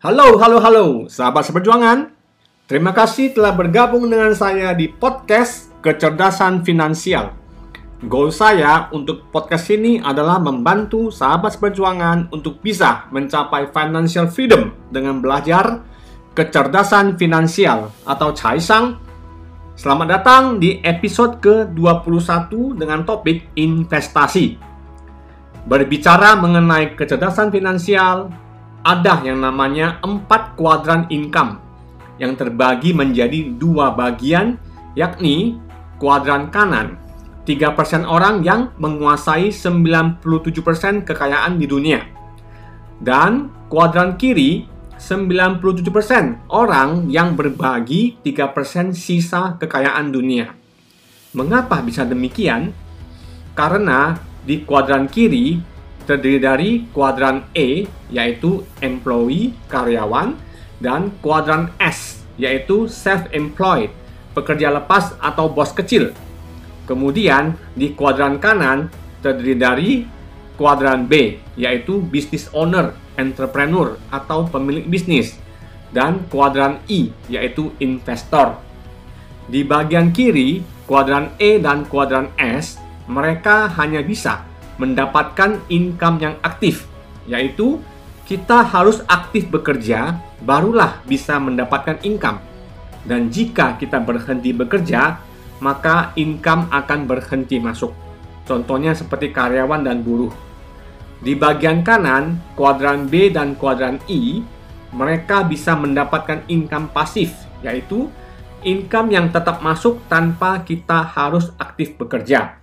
Halo, halo, halo, sahabat seperjuangan. Terima kasih telah bergabung dengan saya di podcast Kecerdasan Finansial. Goal saya untuk podcast ini adalah membantu sahabat seperjuangan untuk bisa mencapai financial freedom dengan belajar kecerdasan finansial atau Caisang. Selamat datang di episode ke-21 dengan topik investasi. Berbicara mengenai kecerdasan finansial, ada yang namanya empat kuadran income yang terbagi menjadi dua bagian yakni kuadran kanan 3% orang yang menguasai 97% kekayaan di dunia dan kuadran kiri 97% orang yang berbagi 3% sisa kekayaan dunia. Mengapa bisa demikian? Karena di kuadran kiri terdiri dari kuadran E yaitu employee karyawan dan kuadran S yaitu self-employed pekerja lepas atau bos kecil. Kemudian di kuadran kanan terdiri dari kuadran B yaitu business owner, entrepreneur atau pemilik bisnis dan kuadran I yaitu investor. Di bagian kiri, kuadran E dan kuadran S mereka hanya bisa mendapatkan income yang aktif, yaitu kita harus aktif bekerja, barulah bisa mendapatkan income. Dan jika kita berhenti bekerja, maka income akan berhenti masuk. Contohnya seperti karyawan dan buruh. Di bagian kanan, kuadran B dan kuadran I, mereka bisa mendapatkan income pasif, yaitu income yang tetap masuk tanpa kita harus aktif bekerja.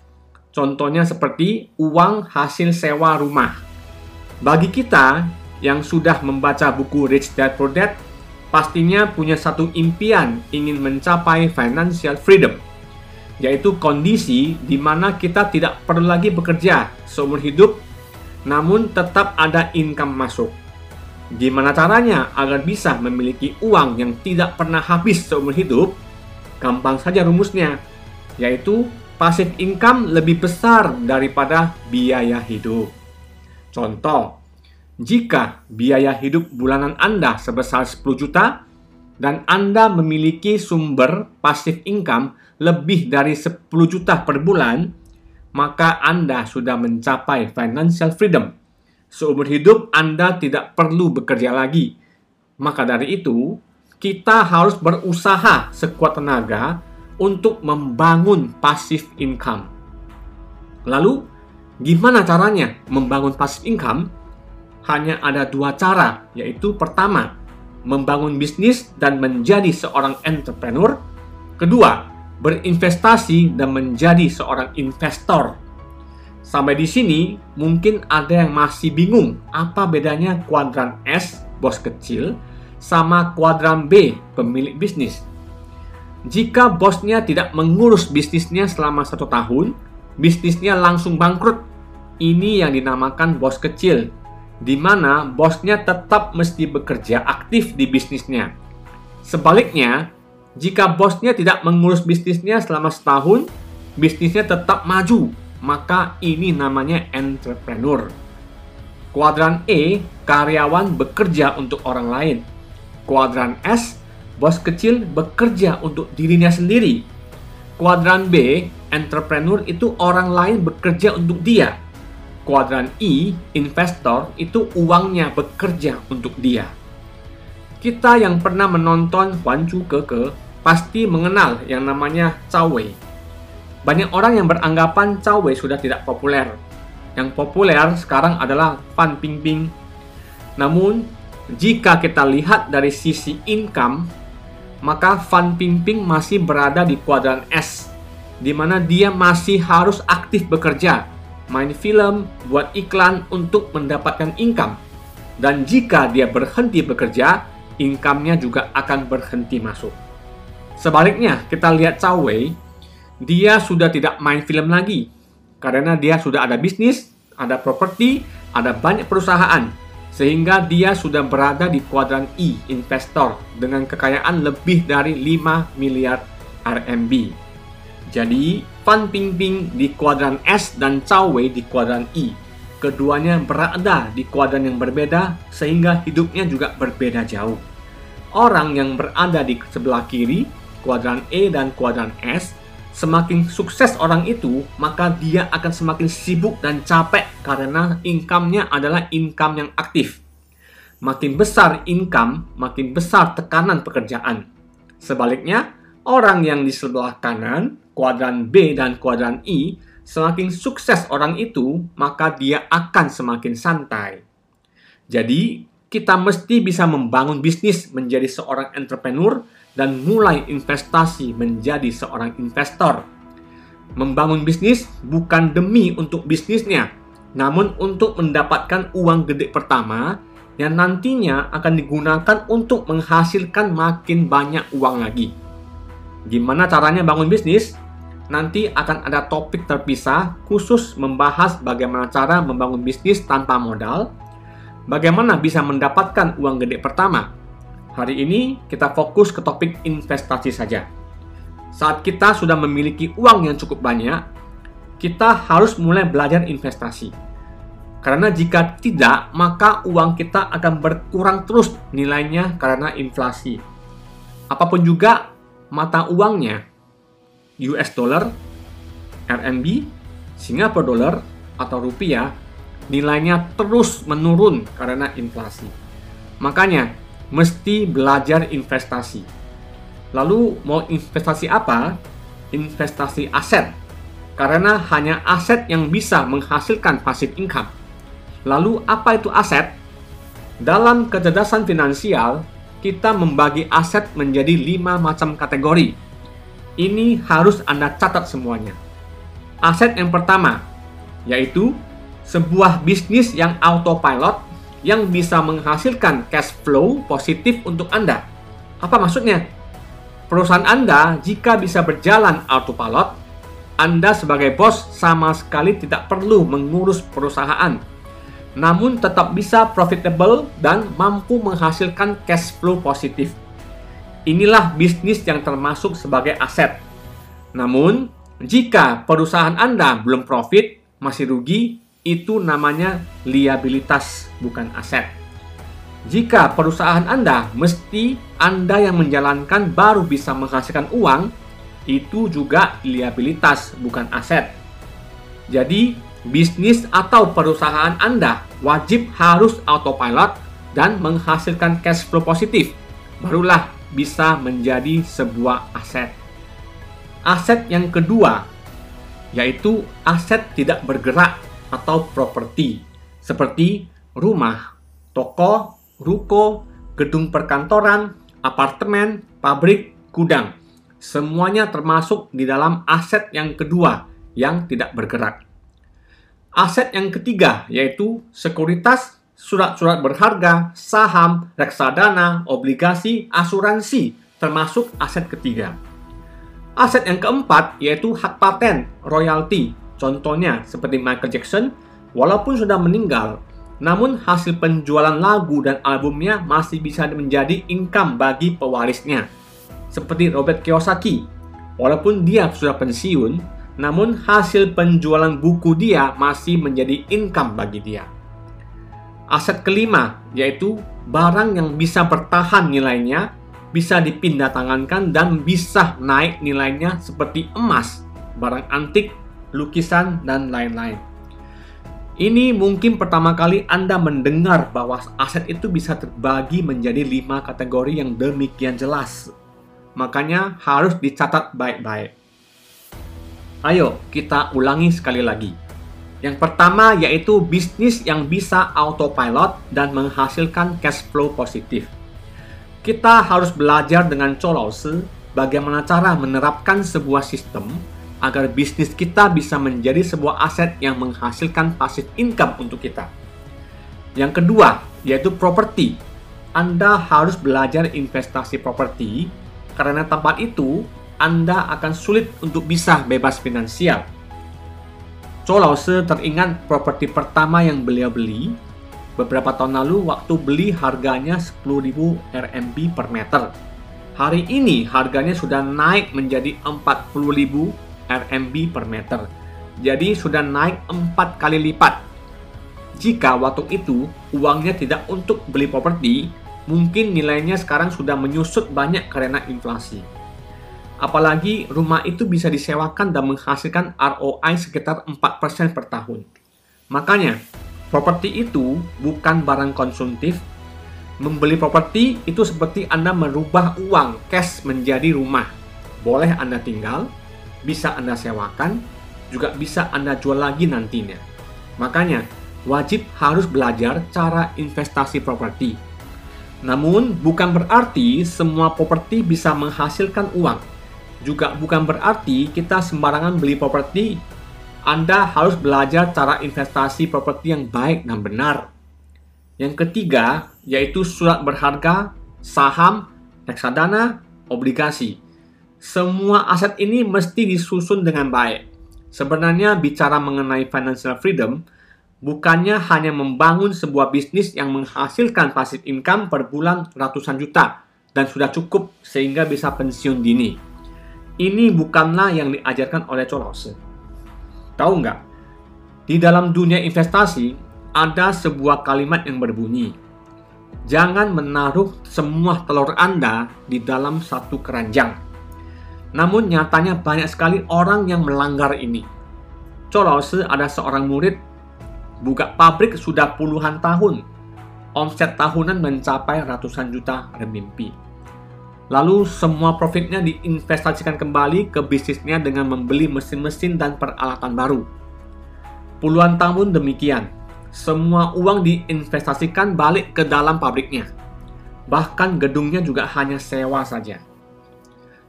Contohnya seperti uang hasil sewa rumah. Bagi kita yang sudah membaca buku Rich Dad Poor Dad, pastinya punya satu impian ingin mencapai financial freedom, yaitu kondisi di mana kita tidak perlu lagi bekerja seumur hidup, namun tetap ada income masuk. Gimana caranya agar bisa memiliki uang yang tidak pernah habis seumur hidup? Gampang saja rumusnya, yaitu passive income lebih besar daripada biaya hidup. Contoh, jika biaya hidup bulanan Anda sebesar 10 juta dan Anda memiliki sumber passive income lebih dari 10 juta per bulan, maka Anda sudah mencapai financial freedom. Seumur hidup Anda tidak perlu bekerja lagi. Maka dari itu, kita harus berusaha sekuat tenaga untuk membangun passive income. Lalu, gimana caranya membangun passive income? Hanya ada dua cara, yaitu pertama, membangun bisnis dan menjadi seorang entrepreneur. Kedua, berinvestasi dan menjadi seorang investor. Sampai di sini, mungkin ada yang masih bingung apa bedanya kuadran S, bos kecil, sama kuadran B, pemilik bisnis. Jika bosnya tidak mengurus bisnisnya selama satu tahun, bisnisnya langsung bangkrut. Ini yang dinamakan bos kecil, di mana bosnya tetap mesti bekerja aktif di bisnisnya. Sebaliknya, jika bosnya tidak mengurus bisnisnya selama setahun, bisnisnya tetap maju, maka ini namanya entrepreneur. Kuadran E, karyawan bekerja untuk orang lain. Kuadran S, bos kecil bekerja untuk dirinya sendiri. Kuadran B, entrepreneur itu orang lain bekerja untuk dia. Kuadran I, investor itu uangnya bekerja untuk dia. Kita yang pernah menonton Huan Chu Keke pasti mengenal yang namanya Cao Wei. Banyak orang yang beranggapan Cao Wei sudah tidak populer. Yang populer sekarang adalah Fan Pingping. Namun, jika kita lihat dari sisi income, maka Fan Pingping masih berada di kuadran S, di mana dia masih harus aktif bekerja, main film, buat iklan untuk mendapatkan income. Dan jika dia berhenti bekerja, income-nya juga akan berhenti masuk. Sebaliknya, kita lihat Cao Wei, dia sudah tidak main film lagi. Karena dia sudah ada bisnis, ada properti, ada banyak perusahaan. Sehingga dia sudah berada di kuadran E, investor, dengan kekayaan lebih dari 5 miliar RMB. Jadi, Fan Pingping di kuadran S dan Cao Wei di kuadran E. Keduanya berada di kuadran yang berbeda, sehingga hidupnya juga berbeda jauh. Orang yang berada di sebelah kiri kuadran E dan kuadran S, semakin sukses orang itu, maka dia akan semakin sibuk dan capek karena income-nya adalah income yang aktif. Makin besar income, makin besar tekanan pekerjaan. Sebaliknya, orang yang di sebelah kanan, kuadran B dan kuadran I, semakin sukses orang itu, maka dia akan semakin santai. Jadi, kita mesti bisa membangun bisnis menjadi seorang entrepreneur dan mulai investasi menjadi seorang investor. Membangun bisnis bukan demi untuk bisnisnya, namun untuk mendapatkan uang gede pertama yang nantinya akan digunakan untuk menghasilkan makin banyak uang lagi. Gimana caranya bangun bisnis? Nanti akan ada topik terpisah khusus membahas bagaimana cara membangun bisnis tanpa modal, bagaimana bisa mendapatkan uang gede pertama, Hari ini kita fokus ke topik investasi saja. Saat kita sudah memiliki uang yang cukup banyak, kita harus mulai belajar investasi. Karena jika tidak, maka uang kita akan berkurang terus nilainya karena inflasi. Apa pun juga mata uangnya, US dollar, RMB, Singapore dollar, atau rupiah, nilainya terus menurun karena inflasi. Makanya, mesti belajar investasi. Lalu mau investasi apa? Investasi aset. Karena hanya aset yang bisa menghasilkan passive income. Lalu apa itu aset? Dalam kecerdasan finansial, kita membagi aset menjadi lima macam kategori. Ini harus Anda catat semuanya. Aset yang pertama, yaitu sebuah bisnis yang autopilot yang bisa menghasilkan cash flow positif untuk Anda. Apa maksudnya? Perusahaan Anda jika bisa berjalan autopilot, Anda sebagai bos sama sekali tidak perlu mengurus perusahaan. Namun tetap bisa profitable dan mampu menghasilkan cash flow positif. Inilah bisnis yang termasuk sebagai aset. Namun, jika perusahaan Anda belum profit, masih rugi, itu namanya liabilitas, bukan aset. Jika perusahaan Anda mesti Anda yang menjalankan baru bisa menghasilkan uang, itu juga liabilitas, bukan aset. Jadi, bisnis atau perusahaan Anda wajib harus autopilot dan menghasilkan cash flow positif. Barulah bisa menjadi sebuah aset. Aset yang kedua yaitu aset tidak bergerak atau properti seperti rumah, toko, ruko, gedung perkantoran, apartemen, pabrik, gudang. Semuanya termasuk di dalam aset yang kedua yang tidak bergerak. Aset yang ketiga yaitu sekuritas, surat-surat berharga, saham, reksadana, obligasi, asuransi, termasuk aset ketiga. Aset yang keempat yaitu hak paten, royalti, Contohnya seperti Michael Jackson, walaupun sudah meninggal, namun hasil penjualan lagu dan albumnya masih bisa menjadi income bagi pewarisnya. Seperti Robert Kiyosaki, walaupun dia sudah pensiun, namun hasil penjualan buku dia masih menjadi income bagi dia. Aset kelima yaitu barang yang bisa bertahan nilainya, bisa dipindah tangankan dan bisa naik nilainya seperti emas, barang antik, lukisan, dan lain-lain. Ini mungkin pertama kali Anda mendengar bahwa aset itu bisa terbagi menjadi lima kategori yang demikian jelas. Makanya harus dicatat baik-baik. Ayo kita ulangi sekali lagi. Yang pertama yaitu bisnis yang bisa autopilot dan menghasilkan cash flow positif. Kita harus belajar dengan Cholause bagaimana cara menerapkan sebuah sistem agar bisnis kita bisa menjadi sebuah aset yang menghasilkan passive income untuk kita. Yang kedua, yaitu properti. Anda harus belajar investasi properti karena tanpa itu Anda akan sulit untuk bisa bebas finansial. Chow Lao Se teringat properti pertama yang beliau beli beberapa tahun lalu waktu beli harganya 10.000 RMB per meter. Hari ini harganya sudah naik menjadi 40.000 RMB per meter. Jadi sudah naik 4 kali lipat. Jika waktu itu uangnya tidak untuk beli properti, mungkin nilainya sekarang sudah menyusut banyak karena inflasi. Apalagi rumah itu bisa disewakan dan menghasilkan ROI sekitar 4% per tahun. Makanya, properti itu bukan barang konsumtif. Membeli properti itu seperti Anda merubah uang cash menjadi rumah. Boleh Anda tinggal, bisa Anda sewakan, juga bisa Anda jual lagi nantinya. Makanya, wajib harus belajar cara investasi properti. Namun, bukan berarti semua properti bisa menghasilkan uang juga bukan berarti kita sembarangan beli properti. Anda harus belajar cara investasi properti yang baik dan benar. Yang ketiga, yaitu surat berharga, saham, reksadana, obligasi. Semua aset ini mesti disusun dengan baik. Sebenarnya bicara mengenai financial freedom, bukannya hanya membangun sebuah bisnis yang menghasilkan passive income per bulan ratusan juta dan sudah cukup sehingga bisa pensiun dini. Ini bukanlah yang diajarkan oleh Cholose. Tahu nggak? Di dalam dunia investasi, ada sebuah kalimat yang berbunyi, Jangan menaruh semua telur Anda di dalam satu keranjang. Namun nyatanya banyak sekali orang yang melanggar ini. Cholose ada seorang murid buka pabrik sudah puluhan tahun. Omset tahunan mencapai ratusan juta renminbi. Lalu semua profitnya diinvestasikan kembali ke bisnisnya dengan membeli mesin-mesin dan peralatan baru. Puluhan tahun demikian, semua uang diinvestasikan balik ke dalam pabriknya. Bahkan gedungnya juga hanya sewa saja.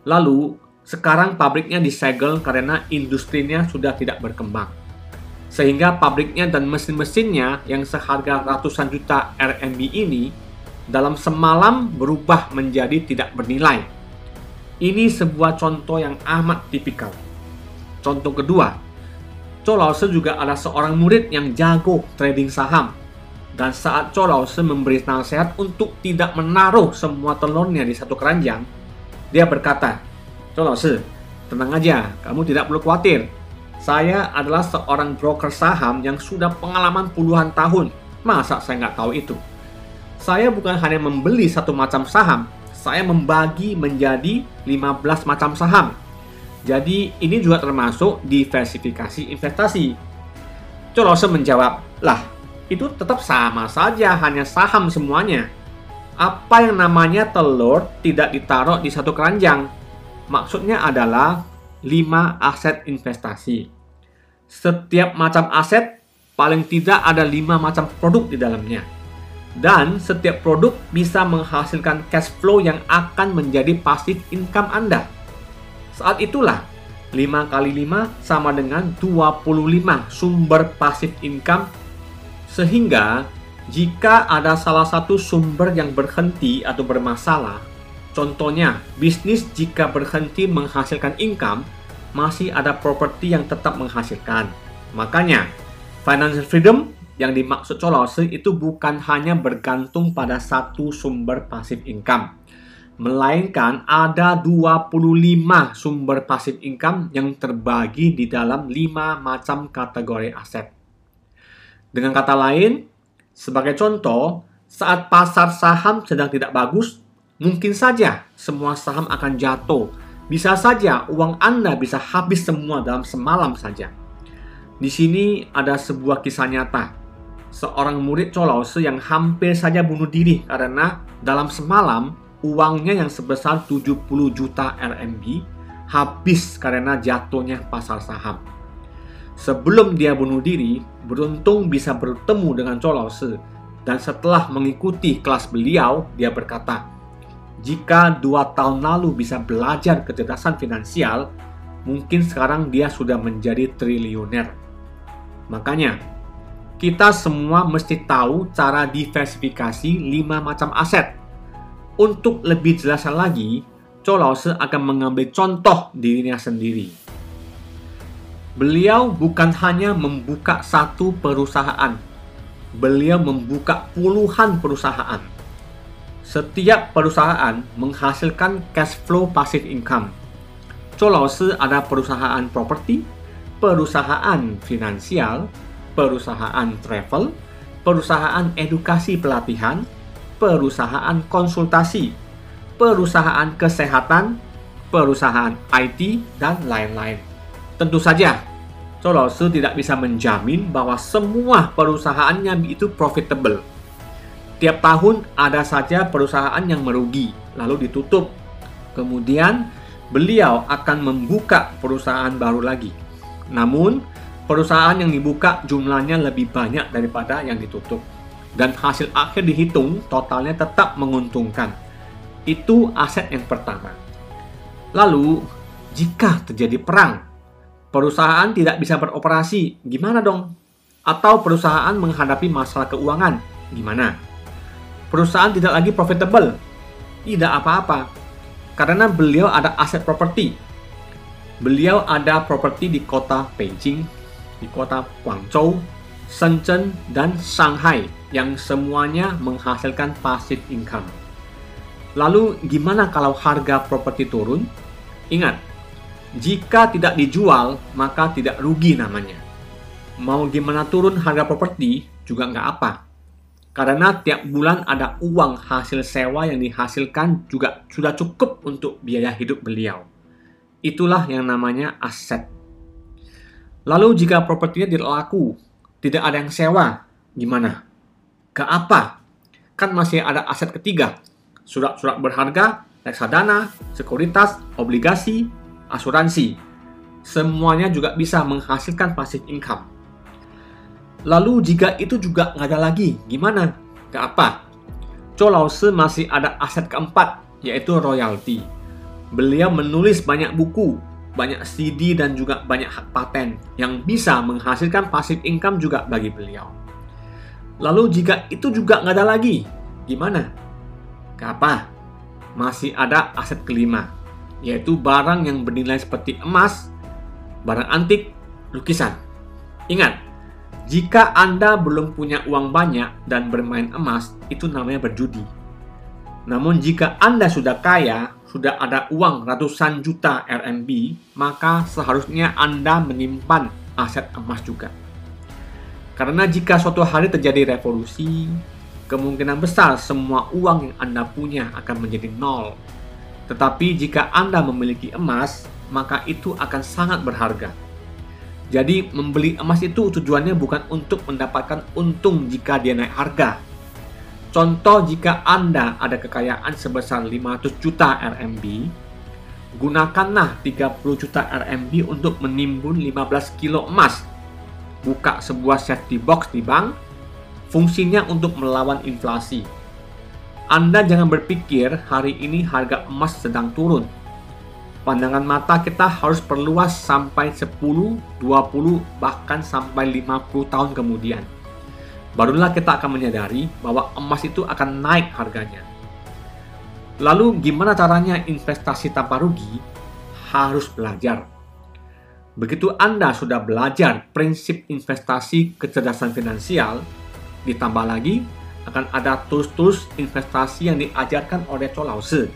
Lalu, sekarang pabriknya disegel karena industrinya sudah tidak berkembang. Sehingga pabriknya dan mesin-mesinnya yang seharga ratusan juta RMB ini dalam semalam berubah menjadi tidak bernilai. Ini sebuah contoh yang amat tipikal. Contoh kedua, Cho Lause juga ada seorang murid yang jago trading saham. Dan saat Cho Lause memberi nasihat untuk tidak menaruh semua telurnya di satu keranjang, dia berkata, Cho Lause, tenang aja, kamu tidak perlu khawatir. Saya adalah seorang broker saham yang sudah pengalaman puluhan tahun. Masa saya nggak tahu itu? Saya bukan hanya membeli satu macam saham, saya membagi menjadi 15 macam saham. Jadi ini juga termasuk diversifikasi investasi. Colose menjawab, lah itu tetap sama saja hanya saham semuanya. Apa yang namanya telur tidak ditaruh di satu keranjang? Maksudnya adalah 5 aset investasi. Setiap macam aset paling tidak ada 5 macam produk di dalamnya dan setiap produk bisa menghasilkan cash flow yang akan menjadi passive income Anda. Saat itulah 5 kali 5 sama dengan 25 sumber passive income sehingga jika ada salah satu sumber yang berhenti atau bermasalah, contohnya bisnis jika berhenti menghasilkan income, masih ada properti yang tetap menghasilkan. Makanya, financial freedom yang dimaksud Colose itu bukan hanya bergantung pada satu sumber pasif income, melainkan ada 25 sumber pasif income yang terbagi di dalam 5 macam kategori aset. Dengan kata lain, sebagai contoh, saat pasar saham sedang tidak bagus, mungkin saja semua saham akan jatuh. Bisa saja uang Anda bisa habis semua dalam semalam saja. Di sini ada sebuah kisah nyata seorang murid Colose yang hampir saja bunuh diri karena dalam semalam uangnya yang sebesar 70 juta RMB habis karena jatuhnya pasar saham. Sebelum dia bunuh diri, beruntung bisa bertemu dengan Colose dan setelah mengikuti kelas beliau, dia berkata, jika dua tahun lalu bisa belajar kecerdasan finansial, mungkin sekarang dia sudah menjadi triliuner. Makanya, kita semua mesti tahu cara diversifikasi 5 macam aset. Untuk lebih jelasnya lagi, Zhou Laoshi akan mengambil contoh dirinya sendiri. Beliau bukan hanya membuka satu perusahaan, beliau membuka puluhan perusahaan. Setiap perusahaan menghasilkan cash flow passive income. Zhou Laoshi ada perusahaan properti, perusahaan finansial, perusahaan travel, perusahaan edukasi pelatihan, perusahaan konsultasi, perusahaan kesehatan, perusahaan IT, dan lain-lain. Tentu saja, Colosu tidak bisa menjamin bahwa semua perusahaannya itu profitable. Tiap tahun ada saja perusahaan yang merugi, lalu ditutup. Kemudian, beliau akan membuka perusahaan baru lagi. Namun, perusahaan yang dibuka jumlahnya lebih banyak daripada yang ditutup. Dan hasil akhir dihitung, totalnya tetap menguntungkan. Itu aset yang pertama. Lalu, jika terjadi perang, perusahaan tidak bisa beroperasi, gimana dong? Atau perusahaan menghadapi masalah keuangan, gimana? Perusahaan tidak lagi profitable, tidak apa-apa, karena beliau ada aset properti. Beliau ada properti di kota Beijing, di kota Guangzhou, Shenzhen, dan Shanghai yang semuanya menghasilkan passive income. Lalu gimana kalau harga properti turun? Ingat, jika tidak dijual, maka tidak rugi namanya. Mau gimana turun harga properti juga nggak apa. Karena tiap bulan ada uang hasil sewa yang dihasilkan juga sudah cukup untuk biaya hidup beliau. Itulah yang namanya aset. Lalu jika propertinya tidak laku, tidak ada yang sewa, gimana? Ke apa? Kan masih ada aset ketiga, surat-surat berharga, reksadana, sekuritas, obligasi, asuransi. Semuanya juga bisa menghasilkan passive income. Lalu jika itu juga nggak ada lagi, gimana? Ke apa? Cho Lause masih ada aset keempat, yaitu royalty. Beliau menulis banyak buku, banyak CD dan juga banyak hak paten yang bisa menghasilkan passive income juga bagi beliau. Lalu jika itu juga nggak ada lagi, gimana? Apa? Masih ada aset kelima, yaitu barang yang bernilai seperti emas, barang antik, lukisan. Ingat, jika Anda belum punya uang banyak dan bermain emas, itu namanya berjudi. Namun jika Anda sudah kaya, sudah ada uang ratusan juta RMB, maka seharusnya Anda menyimpan aset emas juga. Karena jika suatu hari terjadi revolusi, kemungkinan besar semua uang yang Anda punya akan menjadi nol tetapi jika Anda memiliki emas, maka itu akan sangat berharga. Jadi membeli emas itu tujuannya bukan untuk mendapatkan untung jika dia naik harga. Contoh jika Anda ada kekayaan sebesar 500 juta RMB, gunakanlah 30 juta RMB untuk menimbun 15 kilo emas. Buka sebuah safety box di bank, fungsinya untuk melawan inflasi anda jangan berpikir hari ini harga emas sedang turun. Pandangan mata kita harus perluas sampai 10, 20, bahkan sampai 50 tahun kemudian. Barulah kita akan menyadari bahwa emas itu akan naik harganya. Lalu gimana caranya investasi tanpa rugi? Harus belajar. Begitu Anda sudah belajar prinsip investasi kecerdasan finansial, ditambah lagi akan ada tools-tools investasi yang diajarkan oleh Cho Lause.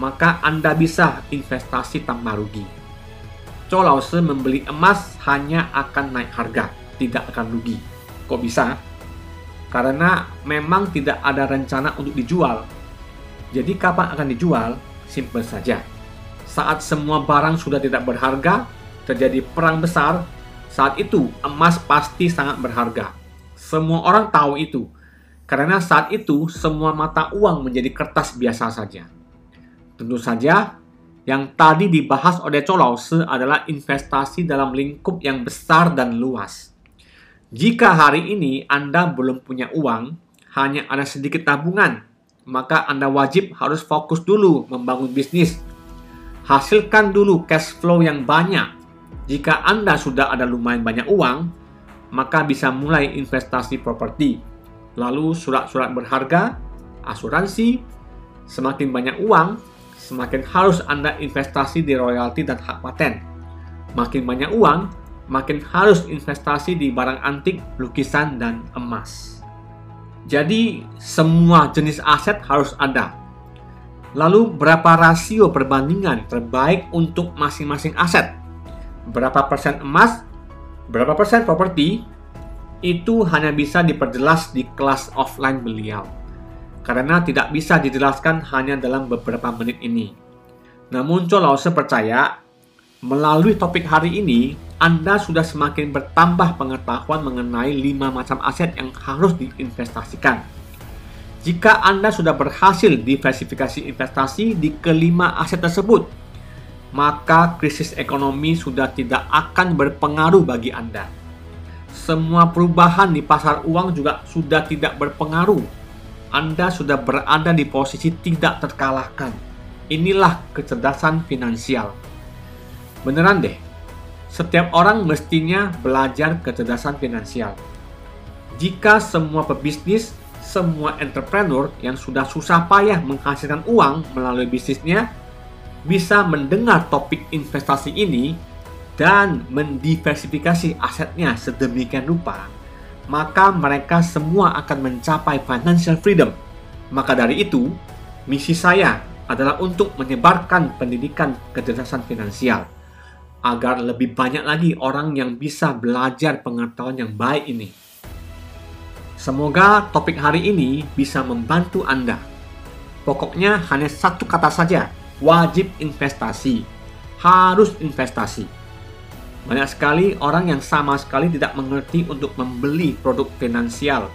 Maka Anda bisa investasi tanpa rugi. Cho Lause membeli emas hanya akan naik harga, tidak akan rugi. Kok bisa? Karena memang tidak ada rencana untuk dijual. Jadi kapan akan dijual? Simple saja. Saat semua barang sudah tidak berharga, terjadi perang besar, saat itu emas pasti sangat berharga. Semua orang tahu itu karena saat itu semua mata uang menjadi kertas biasa saja. Tentu saja, yang tadi dibahas oleh Colause adalah investasi dalam lingkup yang besar dan luas. Jika hari ini Anda belum punya uang, hanya ada sedikit tabungan, maka Anda wajib harus fokus dulu membangun bisnis. Hasilkan dulu cash flow yang banyak. Jika Anda sudah ada lumayan banyak uang, maka bisa mulai investasi properti lalu surat-surat berharga, asuransi, semakin banyak uang, semakin harus Anda investasi di royalti dan hak paten. Makin banyak uang, makin harus investasi di barang antik, lukisan, dan emas. Jadi, semua jenis aset harus ada. Lalu, berapa rasio perbandingan terbaik untuk masing-masing aset? Berapa persen emas? Berapa persen properti? Itu hanya bisa diperjelas di kelas offline beliau. Karena tidak bisa dijelaskan hanya dalam beberapa menit ini. Namun, Colose percaya, melalui topik hari ini, anda sudah semakin bertambah pengetahuan mengenai lima macam aset yang harus diinvestasikan. Jika Anda sudah berhasil diversifikasi investasi di kelima aset tersebut, maka krisis ekonomi sudah tidak akan berpengaruh bagi Anda. Semua perubahan di pasar uang juga sudah tidak berpengaruh. Anda sudah berada di posisi tidak terkalahkan. Inilah kecerdasan finansial. Beneran deh, setiap orang mestinya belajar kecerdasan finansial. Jika semua pebisnis, semua entrepreneur yang sudah susah payah menghasilkan uang melalui bisnisnya bisa mendengar topik investasi ini dan mendiversifikasi asetnya sedemikian rupa, maka mereka semua akan mencapai financial freedom. Maka dari itu, misi saya adalah untuk menyebarkan pendidikan kecerdasan finansial agar lebih banyak lagi orang yang bisa belajar pengetahuan yang baik ini. Semoga topik hari ini bisa membantu Anda. Pokoknya hanya satu kata saja, wajib investasi. Harus investasi. Banyak sekali orang yang sama sekali tidak mengerti untuk membeli produk finansial.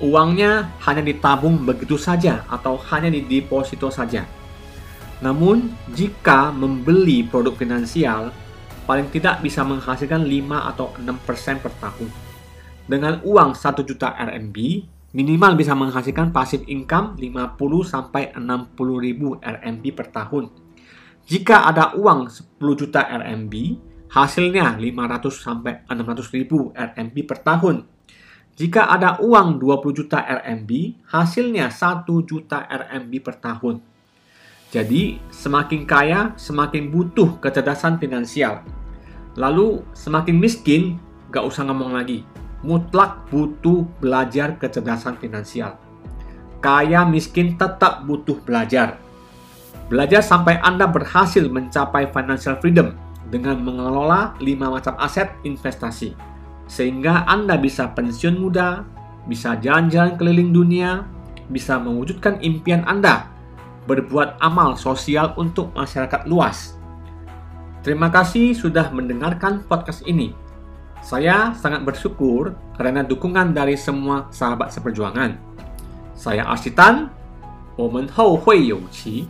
Uangnya hanya ditabung begitu saja atau hanya di deposito saja namun, jika membeli produk finansial, paling tidak bisa menghasilkan 5 atau 6% per tahun. Dengan uang 1 juta RMB, minimal bisa menghasilkan passive income 50 sampai 60 ribu RMB per tahun. Jika ada uang 10 juta RMB, hasilnya 500 sampai 600 ribu RMB per tahun. Jika ada uang 20 juta RMB, hasilnya 1 juta RMB per tahun. Jadi, semakin kaya, semakin butuh kecerdasan finansial. Lalu, semakin miskin, gak usah ngomong lagi. Mutlak butuh belajar kecerdasan finansial. Kaya miskin tetap butuh belajar. Belajar sampai Anda berhasil mencapai financial freedom dengan mengelola 5 macam aset investasi. Sehingga Anda bisa pensiun muda, bisa jalan-jalan keliling dunia, bisa mewujudkan impian Anda berbuat amal sosial untuk masyarakat luas. Terima kasih sudah mendengarkan podcast ini. Saya sangat bersyukur karena dukungan dari semua sahabat seperjuangan. Saya Arsitan, 我们后会有期。